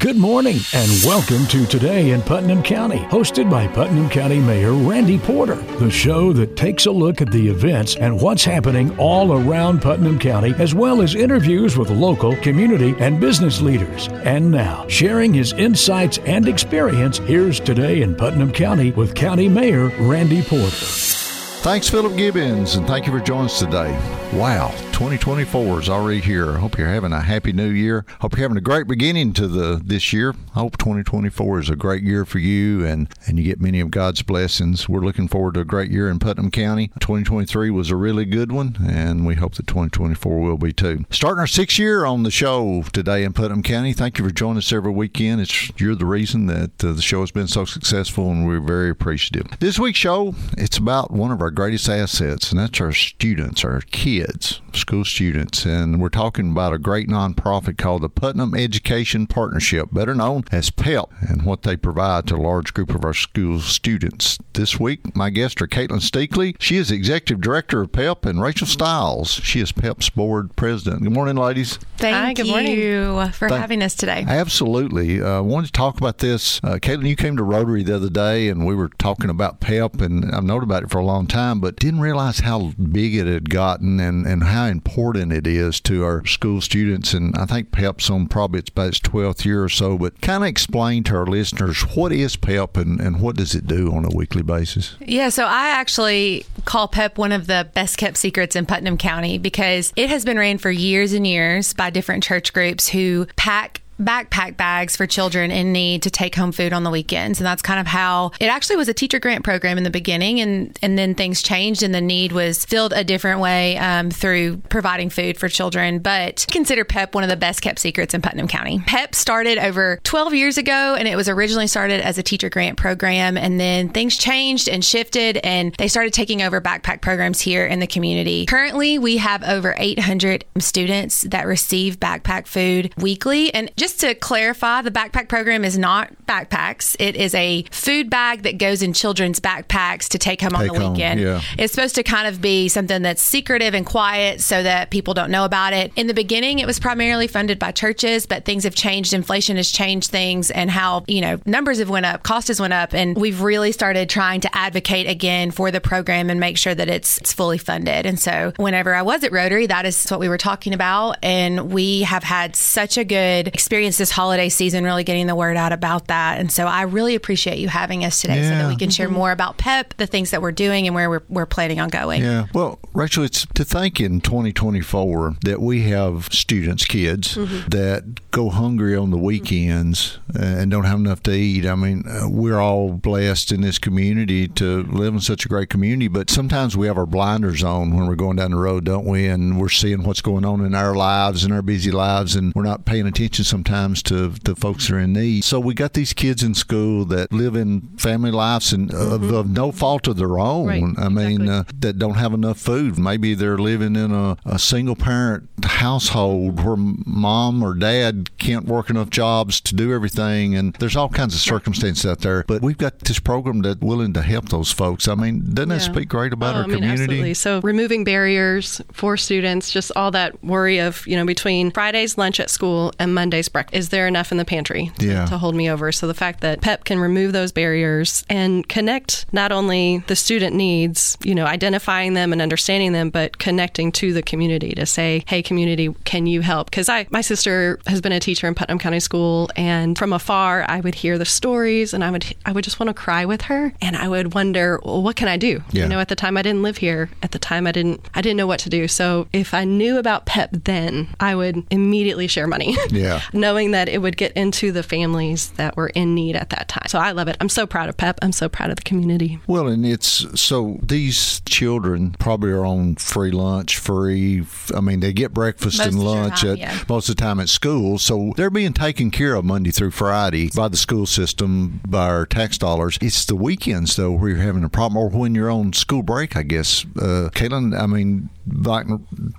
Good morning and welcome to Today in Putnam County, hosted by Putnam County Mayor Randy Porter, the show that takes a look at the events and what's happening all around Putnam County, as well as interviews with local, community, and business leaders. And now, sharing his insights and experience, here's Today in Putnam County with County Mayor Randy Porter. Thanks, Philip Gibbons, and thank you for joining us today. Wow, 2024 is already here. Hope you're having a happy new year. Hope you're having a great beginning to the this year. I hope 2024 is a great year for you and, and you get many of God's blessings. We're looking forward to a great year in Putnam County. 2023 was a really good one, and we hope that 2024 will be too. Starting our sixth year on the show today in Putnam County. Thank you for joining us every weekend. It's you're the reason that uh, the show has been so successful, and we're very appreciative. This week's show, it's about one of our greatest assets, and that's our students, our kids, school students. And we're talking about a great nonprofit called the Putnam Education Partnership, better known as PEP, and what they provide to a large group of our school students. This week, my guests are Katelyn Steakley. She is Executive Director of PEP, and Rachael Stiles. She is PEP's Board President. Good morning, ladies. Thank Hi, good morning. you for Thank- having us today. Absolutely. I uh, wanted to talk about this. Uh, Katelyn, you came to Rotary the other day and we were talking about PEP, and I've known about it for a long time, but didn't realize how big it had gotten and, and how important it is to our school students. And I think PEP's on probably it's about its 12th year or so, but kind of explain to our listeners what is PEP and, and what does it do on a weekly basis? Yeah, so I actually call PEP one of the best kept secrets in Putnam County because it has been ran for years and years by different church groups who pack backpack bags for children in need to take home food on the weekends. And that's kind of how it actually was a teacher grant program in the beginning. And and then things changed and the need was filled a different way um, through providing food for children. But consider pep one of the best kept secrets in putnam county. Pep started over 12 years ago and it was originally started as a teacher grant program. And then things changed and shifted and they started taking over backpack programs here in the community. Currently we have over 800 students that receive backpack food weekly. And just to clarify, the backpack program is not backpacks. It is a food bag that goes in children's backpacks to take home on the home, weekend. yeah. It's supposed to kind of be something that's secretive and quiet so that people don't know about it. In the beginning, it was primarily funded by churches, but things have changed. Inflation has changed things and how, you know, numbers have went up, cost has went up, and we've really started trying to advocate again for the program and make sure that it's, it's fully funded. And so whenever I was at Rotary, that is what we were talking about. And we have had such a good experience this holiday season, really getting the word out about that. And so I really appreciate you having us today so that we can share more about PEP, the things that we're doing, and where we're, we're planning on going. Yeah. Well, Rachael, it's to think in 2024 that we have students, kids, that go hungry on the weekends and don't have enough to eat. I mean, uh, we're all blessed in this community to live in such a great community, but sometimes we have our blinders on when we're going down the road, don't we? And we're seeing what's going on in our lives and our busy lives, and we're not paying attention sometimes to the folks that are in need. So we got these kids in school that live in family lives and of, of no fault of their own. Right, I mean, exactly. uh, that don't have enough food. Maybe they're living in a, a single parent household where mom or dad can't work enough jobs to do everything, and there's all kinds of circumstances out there. But we've got this program that's willing to help those folks. I mean, doesn't that speak great about Oh, our I mean, community? Absolutely. So removing barriers for students, just all that worry of, you know, between Friday's lunch at school and Monday's breakfast. Is there enough in the pantry to, Yeah. to hold me over? So the fact that PEP can remove those barriers and connect not only the student needs, you know, identifying them and understanding them, but connecting to the community to say, hey, community, can you help? Because I, my sister has been a teacher in Putnam County School, and from afar, I would hear the stories, and I would, I would just want to cry with her, and I would wonder, well, what can I do? Yeah. You know, at the time I didn't live here. At the time I didn't I didn't know what to do. So if I knew about PEP then, I would immediately share money. Yeah. Knowing that it would get into the families that were in need at that time. So I love it. I'm so proud of PEP. I'm so proud of the community. Well, and it's so these children probably are on free lunch, free. I mean, they get breakfast Most and lunch time, at yeah. most of the time at school, so they're being taken care of Monday through Friday by the school system, by our tax dollars. It's the weekends though where you're having a problem, or when you're on school break. I guess, uh, Katelyn. I mean, like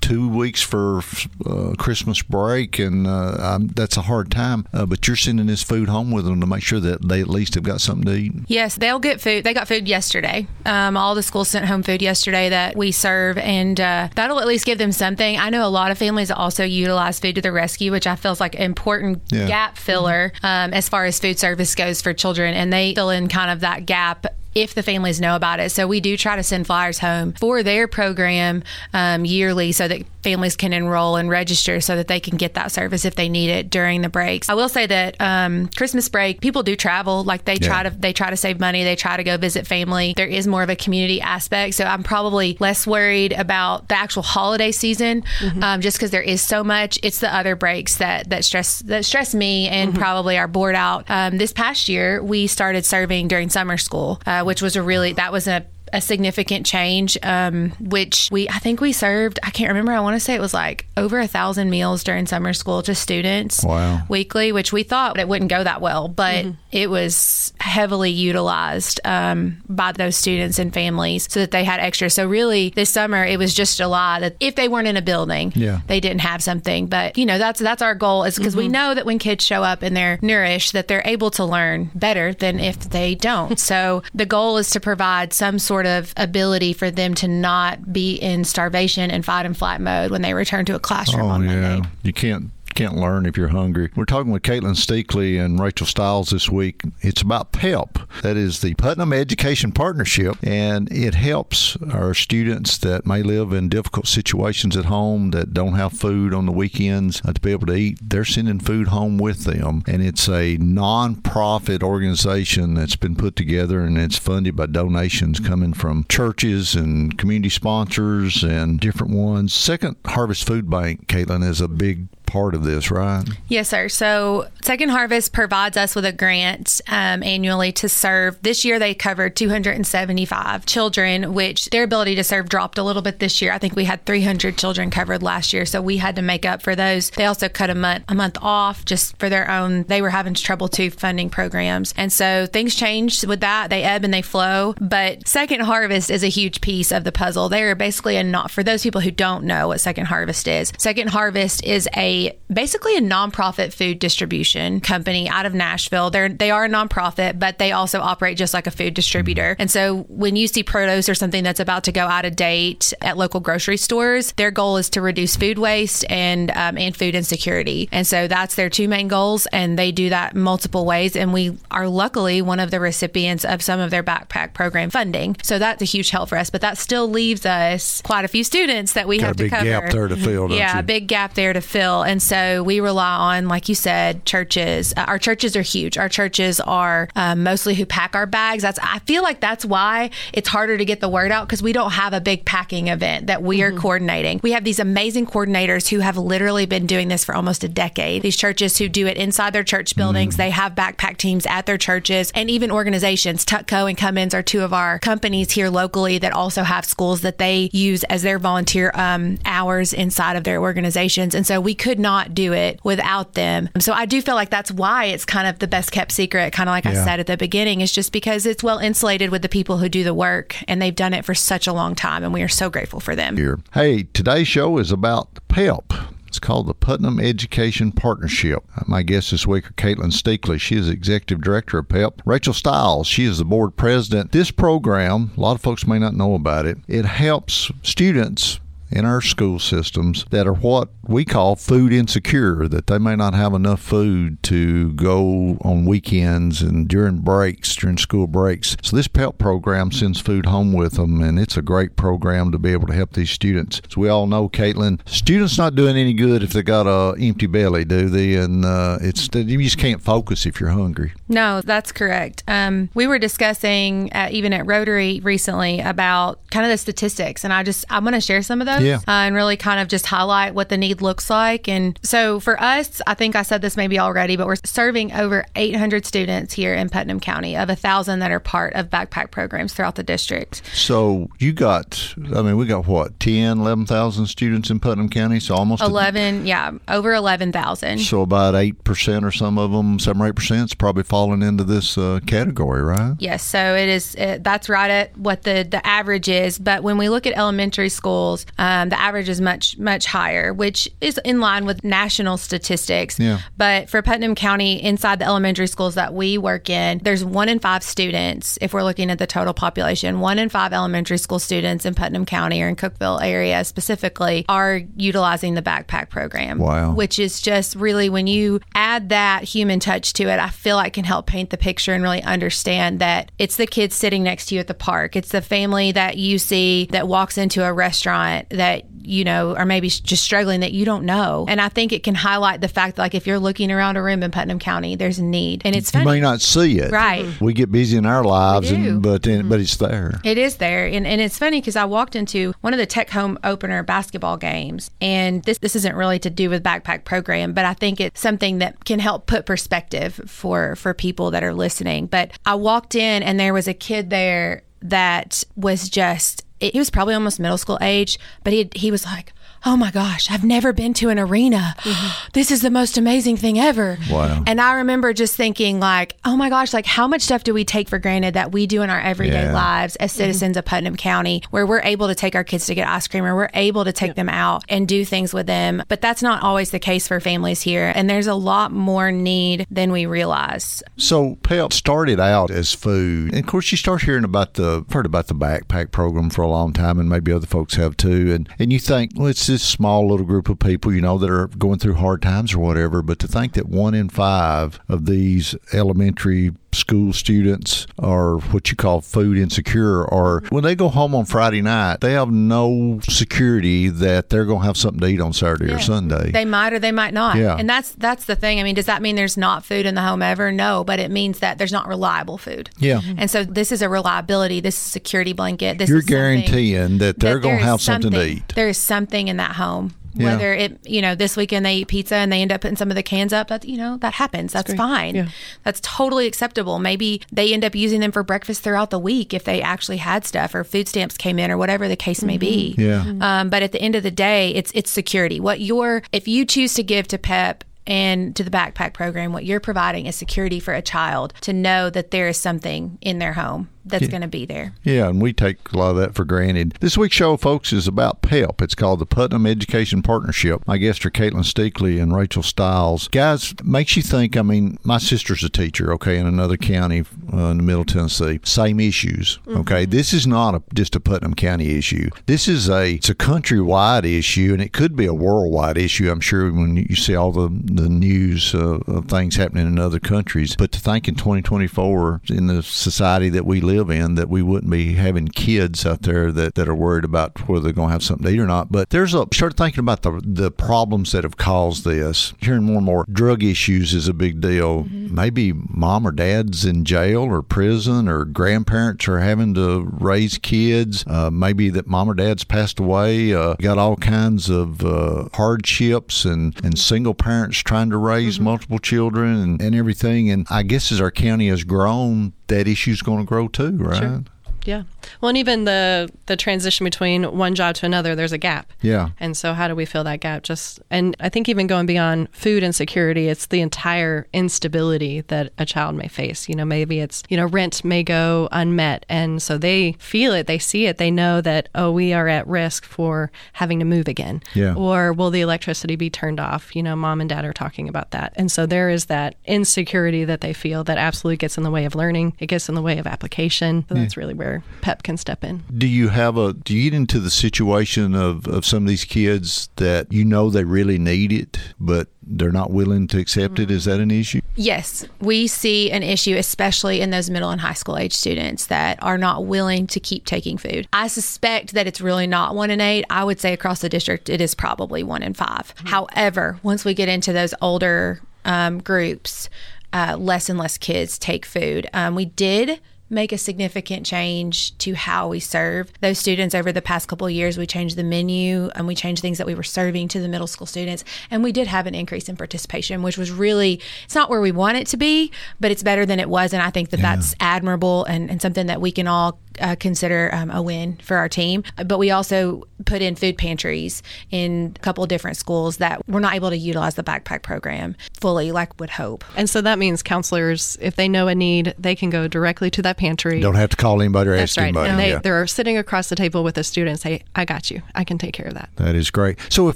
two weeks for uh, Christmas break, and uh, um, that's a hard time. Uh, but you're sending this food home with them to make sure that they at least have got something to eat. Yes, they'll get food. They got food yesterday. Um, all the schools sent home food yesterday that we serve, and uh, that'll at least give them something. I know a lot of families also utilize food to the rescue, which I feel is like an important yeah. gap filler um, as far as food service goes for children, and they fill in kind of that gap if the families know about it. So we do try to send flyers home for their program um, yearly so that families can enroll and register so that they can get that service if they need it during the breaks. I will say that um, Christmas break, people do travel. Like they yeah. try to they try to save money. They try to go visit family. There is more of a community aspect. So I'm probably less worried about the actual holiday season, mm-hmm. um, just because there is so much. It's the other breaks that that stress that stress me and mm-hmm. probably are bored out. Um, this past year, we started serving during summer school, uh, which was a really that was a a significant change, um, which we I think we served. I can't remember. I want to say it was like over a thousand meals during summer school to students wow. weekly, which we thought it wouldn't go that well, but mm-hmm. It was heavily utilized um, by those students and families so that they had extra. So really, this summer it was just July that if they weren't in a building, yeah. they didn't have something. But you know that's that's our goal is because mm-hmm. we know that when kids show up and they're nourished, that they're able to learn better than if they don't. so the goal is to provide some sort of ability for them to not be in starvation and fight and flight mode when they return to a classroom oh, on yeah. Monday. You can't can't learn if you're hungry. We're talking with Katelyn Steakley and Rachael Stiles this week. It's about PEP. That is the Putnam Education Partnership, and it helps our students that may live in difficult situations at home that don't have food on the weekends uh, to be able to eat. They're sending food home with them, and it's a non-profit organization that's been put together, and it's funded by donations coming from churches and community sponsors and different ones. Second Harvest Food Bank, Katelyn, is a big part of this, right? Yes, sir. So Second Harvest provides us with a grant um, annually to serve. This year they covered 275 children, which their ability to serve dropped a little bit this year. I think we had 300 children covered last year, so we had to make up for those. They also cut a month a month off just for their own. They were having trouble too funding programs, and so things changed with that. They ebb and they flow. But Second Harvest is a huge piece of the puzzle. They are basically a not for those people who don't know what Second Harvest is. Second Harvest is a basically a nonprofit food distribution company out of Nashville. They're they are a nonprofit, but they also operate just like a food distributor. And so when you see produce or something that's about to go out of date at local grocery stores, their goal is to reduce food waste and um, and food insecurity. And so that's their two main goals, and they do that multiple ways. And we are luckily one of the recipients of some of their backpack program funding. So that's a huge help for us. But that still leaves us quite a few students that we Got have to cover. Gap there to fill. yeah, you? big gap there to fill. And so we rely on, like you said, churches. Uh, our churches are huge. Our churches are um, mostly who pack our bags. That's I feel like that's why it's harder to get the word out because we don't have a big packing event that we mm-hmm. are coordinating. We have these amazing coordinators who have literally been doing this for almost a decade. These churches who do it inside their church buildings. Mm-hmm. They have backpack teams at their churches and even organizations. Tutco and Cummins are two of our companies here locally that also have schools that they use as their volunteer um, hours inside of their organizations. And so we could not do it without them. So I do feel like that's why it's kind of the best kept secret, kind of like yeah. I said at the beginning, is just because it's well insulated with the people who do the work and they've done it for such a long time. And we are so grateful for them. Here. Hey, today's show is about PEP. It's called the Putnam Education Partnership. Uh, my guest this week are Katelyn Steakley. She is executive director of PEP. Rachael Stiles, she is the board president. This program, a lot of folks may not know about it, it helps students in our school systems that are what we call food insecure, that they may not have enough food to go on weekends and during breaks, during school breaks. So this PEP program sends food home with them, and it's a great program to be able to help these students. As we all know, Katelyn, students not doing any good if they got a empty belly, do they? And uh, it's you just can't focus if you're hungry. No, that's correct. Um, we were discussing uh, even at Rotary recently about kind of the statistics, and I just I'm going to share some of those yeah. uh, and really kind of just highlight what the need looks like. And so for us, I think I said this maybe already, but we're serving over 800 students here in Putnam County of a thousand that are part of backpack programs throughout the district. So you got, I mean, we got what, 10, 11,000 students in Putnam County? So almost 11, a, yeah, over 11,000. So about 8% or some of them, 7 or 8% is probably falling into this uh, category, right? Yes. So it is, it, that's right at what the, the average is. But when we look at elementary schools, um, Um, the average is much much higher, which is in line with national statistics. Yeah. But for Putnam County, inside the elementary schools that we work in, there's one in five students. If we're looking at the total population, one in five elementary school students in Putnam County or in Cookeville area specifically are utilizing the backpack program. Wow. Which is just really when you add that human touch to it, I feel like can help paint the picture and really understand that it's the kids sitting next to you at the park. It's the family that you see that walks into a restaurant that you know, are maybe just struggling that you don't know. And I think it can highlight the fact that, like, if you're looking around a room in Putnam County, there's a need, and it's You may not see it. Right. We get busy in our lives, and, but then, mm-hmm. but it's there. It is there, and, and it's funny because I walked into one of the Tech Home opener basketball games, and this this isn't really to do with backpack program, but I think it's something that can help put perspective for for people that are listening. But I walked in, and there was a kid there that was just he was probably almost middle school age, but he he was like. Oh my gosh, I've never been to an arena. Mm-hmm. This is the most amazing thing ever. Wow. And I remember just thinking like, oh my gosh, like how much stuff do we take for granted that we do in our everyday Yeah. lives as mm-hmm. citizens of Putnam County where we're able to take our kids to get ice cream or we're able to take them out and do things with them. But that's not always the case for families here. And there's a lot more need than we realize. So PEP started out as food, and of course you start hearing about the heard about the backpack program for a long time, and maybe other folks have too. And and you think, well, it's this small little group of people, you know, that are going through hard times or whatever. But to think that one in five of these elementary school students are what you call food insecure, or when they go home on Friday night, they have no security that they're going to have something to eat on Saturday or Sunday. They might or they might not. Yeah. And that's that's the thing. I mean, does that mean there's not food in the home ever? No, but it means that there's not reliable food. yeah. And so this is a reliability, this is a security blanket. This You're guaranteeing that they're that going to have something to eat. There is something in that home. Yeah. Whether it, you know, this weekend they eat pizza and they end up putting some of the cans up, that, you know, that happens. That's fine. Yeah. That's totally acceptable. Maybe they end up using them for breakfast throughout the week if they actually had stuff or food stamps came in or whatever the case may be. Yeah. Um, but at the end of the day, it's it's security. What you're if you choose to give to PEP and to the backpack program, what you're providing is security for a child to know that there is something in their home that's going to be there. Yeah, and we take a lot of that for granted. This week's show, folks, is about PEP. It's called the Putnam Education Partnership. My guests are Katelyn Steakley and Rachael Stiles. Guys, makes you think. I mean, my sister's a teacher, okay, in another county uh, in the Middle Tennessee. Same issues, okay. This is not a, just a Putnam County issue. This is a it's a countrywide issue, and it could be a worldwide issue. I'm sure when you see all the the news uh, of things happening in other countries. But to think in 2024, in the society that we live in, that we wouldn't be having kids out there that, that are worried about whether they're going to have something to eat or not. But there's a start thinking about the the problems that have caused this. Hearing more and more drug issues is a big deal. Maybe mom or dad's in jail or prison, or grandparents are having to raise kids. Uh, maybe that mom or dad's passed away. Uh, got all kinds of uh, hardships and, and single parents trying to raise multiple children and, and everything. And I guess as our county has grown, that issue's going to grow too, right? Yeah. Well, and even the the transition between one job to another, there's a gap. Yeah. And so, how do we fill that gap? Just and I think even going beyond food insecurity, it's the entire instability that a child may face. You know, maybe it's you know rent may go unmet, and so they feel it, they see it, they know that oh, we are at risk for having to move again. Yeah. Or will the electricity be turned off? You know, mom and dad are talking about that, and so there is that insecurity that they feel that absolutely gets in the way of learning. It gets in the way of application. So that's really where PEP can step in. Do you have a do you get into the situation of, of some of these kids that you know they really need it but they're not willing to accept it? Is that an issue? Yes, we see an issue, especially in those middle and high school age students that are not willing to keep taking food. I suspect that it's really not one in eight. I would say across the district, it is probably one in 5 However, once we get into those older um, groups, uh, less and less kids take food. Um, we did make a significant change to how we serve those students over the past couple of years. We changed the menu and we changed things that we were serving to the middle school students. And we did have an increase in participation, which was really, it's not where we want it to be, but it's better than it was. And I think that that's admirable and, and something that we can all uh, consider um, a win for our team. But we also put in food pantries in a couple of different schools that were not able to utilize the backpack program fully like would hope. And so that means counselors, if they know a need, they can go directly to that pantry. Don't have to call anybody or That's ask right. anybody. And they, yeah. they're sitting across the table with a student and say, I got you. I can take care of that. That is great. So if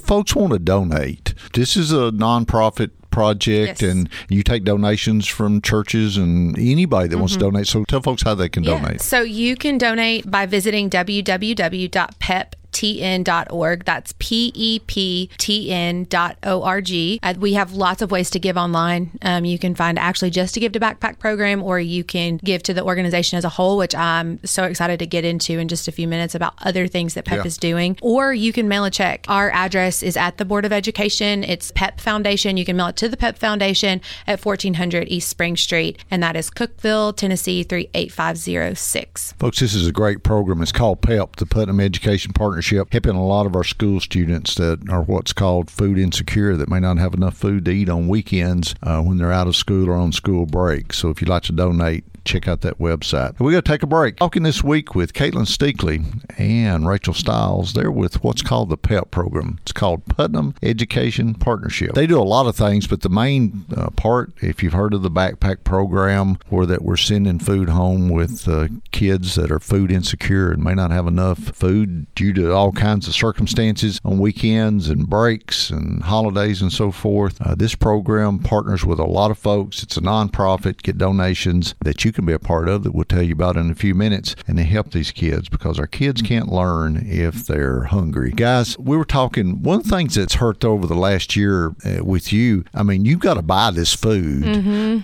folks want to donate, this is a nonprofit project Yes. and you take donations from churches and anybody that wants to mm-hmm. donate. So tell folks how they can donate. So you can donate by visiting www.peptn.org. That's P E P T N dot O R G. Uh, we have lots of ways to give online. Um, you can find actually just to give to Backpack Program, or you can give to the organization as a whole, which I'm so excited to get into in just a few minutes about other things that PEP Yeah. is doing. Or you can mail a check. Our address is at the Board of Education. It's PEP Foundation. You can mail it to the PEP Foundation at 1400 East Spring Street, and that is Cookeville, Tennessee 38506. Folks, this is a great program. It's called PEP, the Putnam Education Partnership, helping a lot of our school students that are what's called food insecure that may not have enough food to eat on weekends uh, when they're out of school or on school break. So if you'd like to donate, check out that website. We're going to take a break. Talking this week with Katelyn Steakley and Rachael Stiles. They're with what's called the PEP program. It's called Putnam Education Partnership. They do a lot of things, but the main uh, part, if you've heard of the backpack program, where that we're sending food home with uh, kids that are food insecure and may not have enough food due to all kinds of circumstances on weekends and breaks and holidays and so forth. Uh, this program partners with a lot of folks. It's a nonprofit. Get donations that you can be a part of that we'll tell you about in a few minutes, and they help these kids because our kids can't learn if they're hungry. Guys, we were talking. One of the things that's hurt over the last year uh, with you, I mean, you've got to buy this food.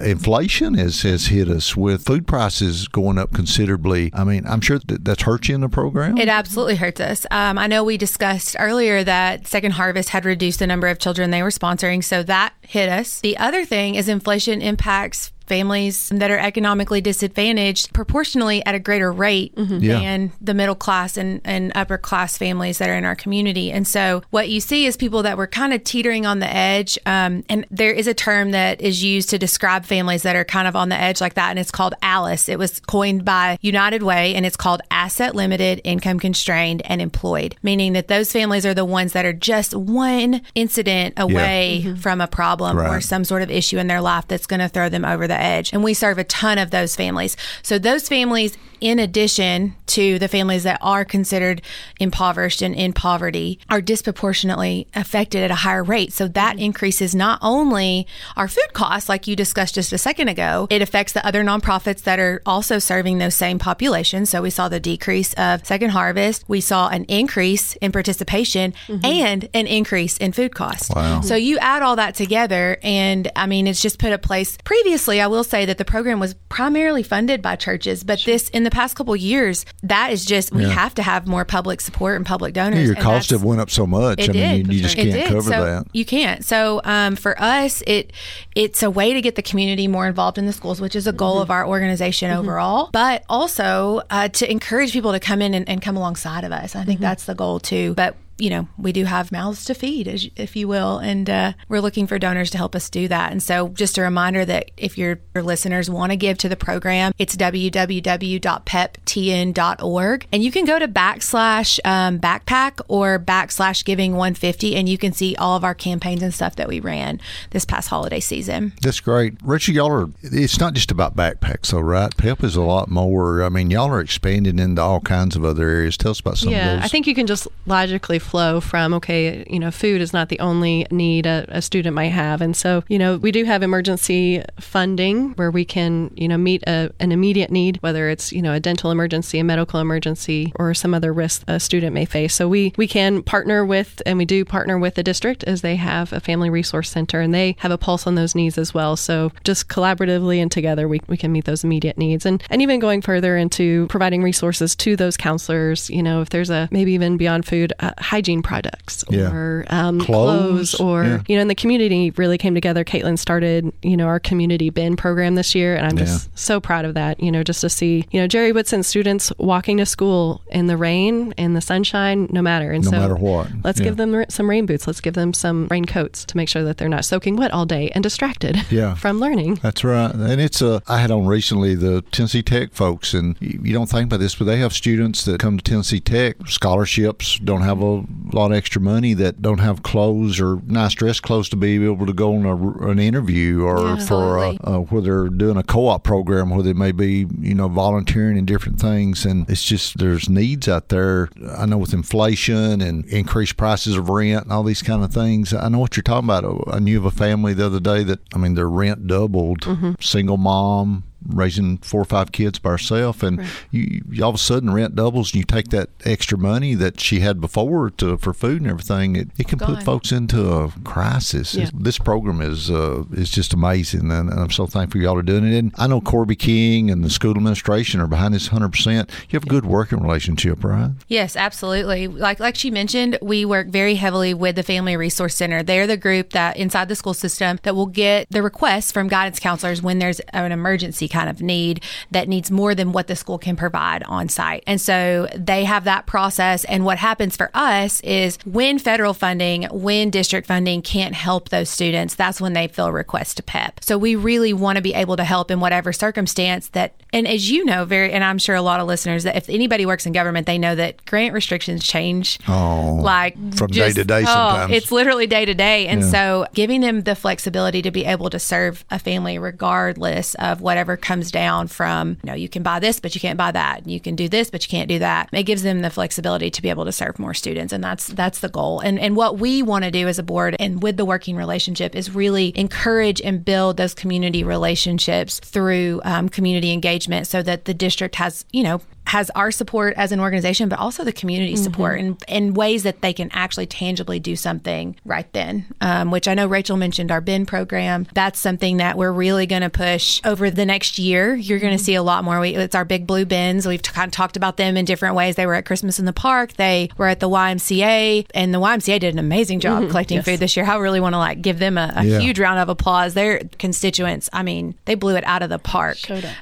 Inflation has, has hit us with food prices going up considerably. I mean, I'm sure that that's hurt you in the program. It absolutely hurts us. Um, I know we discussed earlier that Second Harvest had reduced the number of children they were sponsoring, so that hit us. The other thing is inflation impacts families that are economically disadvantaged proportionally at a greater rate Yeah. than the middle class and, and upper class families that are in our community. And so what you see is people that were kind of teetering on the edge. Um, and there is a term that is used to describe families that are kind of on the edge like that, and it's called ALICE. It was coined by United Way, and it's called asset limited, income constrained, and employed, meaning that those families are the ones that are just one incident away from a problem or some sort of issue in their life that's going to throw them over the edge. And we serve a ton of those families. So those families, in addition to the families that are considered impoverished and in poverty, are disproportionately affected at a higher rate. So that increases not only our food costs, like you discussed just a second ago, it affects the other nonprofits that are also serving those same populations. So we saw the decrease of Second Harvest. We saw an increase in participation mm-hmm. and an increase in food costs. Wow. Mm-hmm. So you add all that together, and I mean, it's just put a place. Previously, I will say that the program was primarily funded by churches, but this in the past couple years, that is just we Yeah. have to have more public support and public donors. Yeah, your and costs have went up so much. it I mean, did. you, you just It can't did. cover so that. You can't. So um, for us, it it's a way to get the community more involved in the schools, which is a goal Mm-hmm. of our organization overall. But also uh, to encourage people to come in and, and come alongside of us. I think Mm-hmm. that's the goal too. But you know, we do have mouths to feed, if you will, and uh, we're looking for donors to help us do that. And so, just a reminder that if your, your listeners want to give to the program, it's www.peptn.org, and you can go to backslash um, backpack or backslash giving 150, and you can see all of our campaigns and stuff that we ran this past holiday season. That's great. Richard, y'all are, it's not just about backpacks, though, right? PEP is a lot more. I mean, y'all are expanding into all kinds of other areas. Tell us about some yeah, of those. I think you can just logically flow from okay, you know, food is not the only need a, a student might have, and so you know, we do have emergency funding where we can you know meet a, an immediate need, whether it's you know a dental emergency, a medical emergency, or some other risk a student may face. So we we can partner with, and we do partner with the district as they have a family resource center, and they have a pulse on those needs as well. So just collaboratively and together, we, we can meet those immediate needs, and and even going further into providing resources to those counselors. You know, if there's a maybe even beyond food uh, hygiene products Yeah. or um, Clothes, clothes, or yeah. you know, and the community really came together. Katelyn started you know our community bin program this year, and I'm just so proud of that. You know, just to see you know Jere Whitson students walking to school in the rain, in the sunshine, no matter. And No so matter what. let's give them some rain boots. Let's give them some rain coats to make sure that they're not soaking wet all day and distracted Yeah. from learning. That's right. And it's a, I had on recently the Tennessee Tech folks, and you don't think about this, but they have students that come to Tennessee Tech, scholarships, don't have a a lot of extra money that don't have clothes or nice dress clothes to be able to go on a, an interview or Yeah, for uh, absolutely. uh, where they're doing a co-op program where they may be you know volunteering in different things. And it's just there's needs out there. I know with inflation and increased prices of rent and all these kind of things i know what you're talking about. I knew of a family the other day that i mean their rent doubled. Single mom raising four or five kids by herself and you, you all of a sudden rent doubles and you take that extra money that she had before to for food and everything it, it can put folks into a crisis Yeah. this program is uh, is just amazing, and, and I'm so thankful y'all are doing it. And I know Corby King and the school administration are behind this 100. percent You have a good working relationship, right? Yes, absolutely. Like like she mentioned, we work very heavily with the Family Resource Center. They're the group that inside the school system that will get the requests from guidance counselors when there's an emergency kind of need that needs more than what the school can provide on site. And so they have that process and what happens for us is when federal funding, when district funding can't help those students, that's when they fill requests to PEP. So we really want to be able to help in whatever circumstance that and as you know very and I'm sure a lot of listeners that if anybody works in government they know that grant restrictions change Oh, like from day to day oh, sometimes. it's literally day to day and Yeah. so giving them the flexibility to be able to serve a family regardless of whatever comes down from you know you can buy this but you can't buy that. You can do this but you can't do that. It gives them the flexibility to be able to serve more students. And that's that's the goal. And and what we want to do as a board and with the working relationship is really encourage and build those community relationships through um, community engagement so that the district has you know has our support as an organization, but also the community mm-hmm. support in, in ways that they can actually tangibly do something right then. Um, which I know Rachael mentioned our BIN program. That's something that we're really going to push over the next year. You're going to mm-hmm. see a lot more. We, it's our big blue bins. We've kind of talked about them in different ways. They were at Christmas in the Park. They were at the YMCA, and the YMCA did an amazing job mm-hmm. collecting food this year. I really want to like give them a, a Yeah. huge round of applause. Their constituents, I mean, they blew it out of the park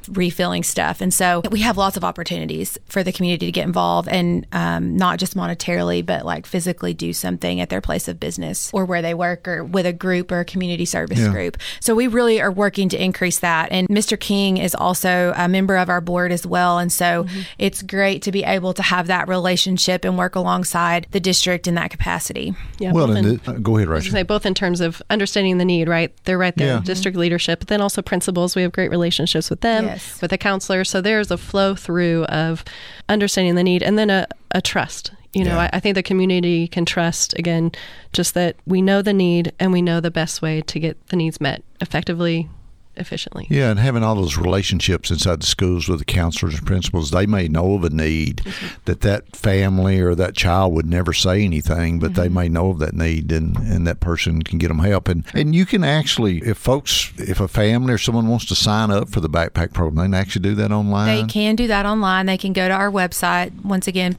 refilling stuff. And so we have lots of opportunities for the community to get involved and um, not just monetarily, but like physically do something at their place of business or where they work or with a group or a community service Yeah. group. So we really are working to increase that. And Mr. King is also a member of our board as well. And so it's great to be able to have that relationship and work alongside the district in that capacity. Yeah, well, in- th- uh, go ahead, I Rachael. say both in terms of understanding the need, right? They're right there, Yeah. district leadership, but then also principals. We have great relationships with them, Yes. with the counselor. So there's a flow through of understanding the need and then a, a trust. You know, Yeah. I, I think the community can trust again, just that we know the need and we know the best way to get the needs met effectively, efficiently. Yeah, and having all those relationships inside the schools with the counselors and principals, they may know of a need mm-hmm. that that family or that child would never say anything, but they mm-hmm. may know of that need, and, and that person can get them help. And and you can actually, if folks, if a family or someone wants to sign up for the backpack program, they can actually do that online. They can do that online. They can go to our website, once again,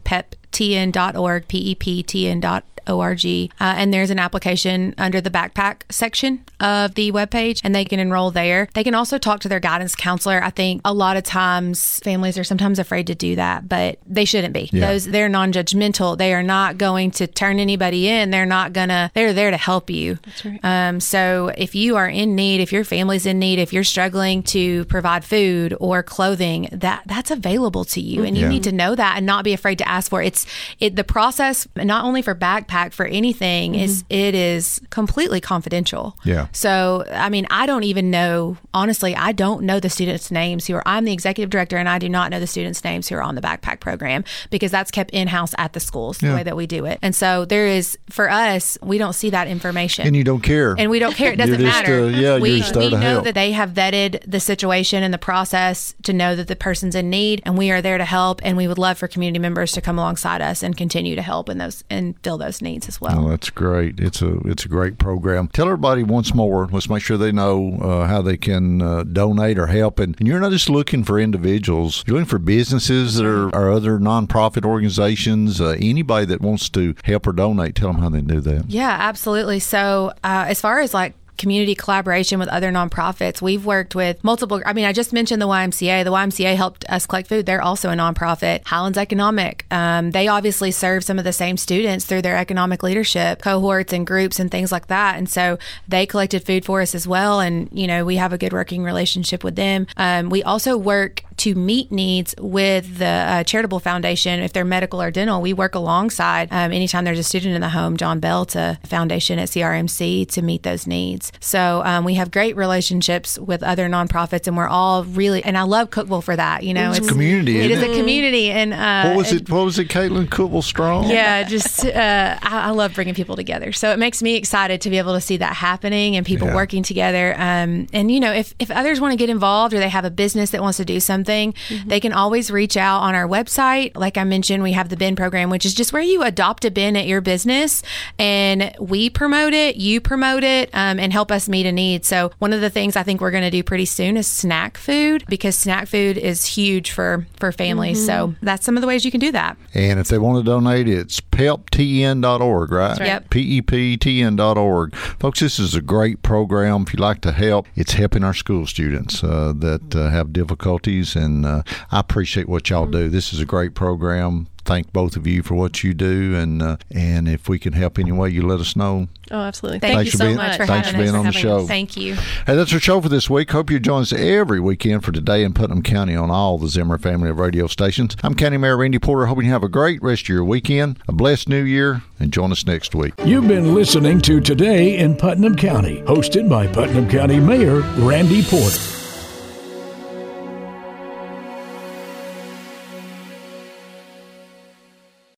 peptn.org, P-E-P-T-N.org. Uh, and there's an application under the backpack section of the webpage, and they can enroll there. They can also talk to their guidance counselor. I think a lot of times families are sometimes afraid to do that, but they shouldn't be. Yeah. Those they're non-judgmental. They are not going to turn anybody in. They're not gonna. They're there to help you. That's right. Um, so if you are in need, if your family's in need, if you're struggling to provide food or clothing, that that's available to you, and you Yeah. need to know that and not be afraid to ask for it. It's it the process not only for backpack for anything is it is completely confidential. Yeah. So I mean, I don't even know honestly. I don't know the students' names who are. I'm the executive director, and I do not know the students' names who are on the backpack program because that's kept in house at the schools the way that we do it. And so there is for us, we don't see that information and you don't care. and we don't care. It doesn't You're just, matter. uh, yeah, we you're just we know help. that they have vetted the situation and the process to know that the person's in need, and we are there to help. And we would love for community members to come alongside us and continue to help in those and fill those needs as well. Oh, that's great. It's a it's a great program. Tell everybody once more. Let's make sure they know uh, how they can uh, donate or help. And, and you're not just looking for individuals. You're looking for businesses that are, are other nonprofit organizations. Uh, anybody that wants to help or donate, tell them how they do that. Yeah, absolutely. So, uh, as far as like community collaboration with other nonprofits, we've worked with multiple. I mean, I just mentioned the YMCA. The YMCA helped us collect food. They're also a nonprofit. Highlands Economic. Um, they obviously serve some of the same students through their economic leadership cohorts and groups and things like that. And so they collected food for us as well. And you know, we have a good working relationship with them. Um, we also work to meet needs with the uh, charitable foundation if they're medical or dental. We work alongside um, anytime there's a student in the home, John Bell to Foundation at CRMC to meet those needs. So um, we have great relationships with other nonprofits, and we're all really. And I love Cookeville for that. You know, it's, it's a community. It is it? a community, and uh, what was it? What was it? Katelyn Cookeville Strong. Yeah, just uh, I, I, love bringing people together. So it makes me excited to be able to see that happening and people yeah. working together. Um, and you know, if if others want to get involved or they have a business that wants to do something, mm-hmm. they can always reach out on our website. Like I mentioned, we have the bin program, which is just where you adopt a bin at your business, and we promote it, you promote it, um, and help us meet a need. So one of the things I think we're going to do pretty soon is snack food because snack food is huge for for families. Mm-hmm. So that's some of the ways you can do that. And if they want to donate, it's peptn.org, right? right. Yep. P-E-P-T-N.org. Folks, this is a great program. If you'd like to help, it's helping our school students uh, that uh, have difficulties, and uh, I appreciate what y'all do. This is a great program thank both of you for what you do, and uh, and if we can help in any way, you let us know. Oh, absolutely. Thank thanks you so being, much for thanks for being on the show. Thank you. Hey, that's our show for this week. Hope you join us every weekend for today in Putnam County on all the Zimmer family of radio stations. I'm County Mayor Randy Porter. Hoping you have a great rest of your weekend, a blessed new year, and join us next week. You've been listening to Today in Putnam County, hosted by Putnam County Mayor Randy Porter.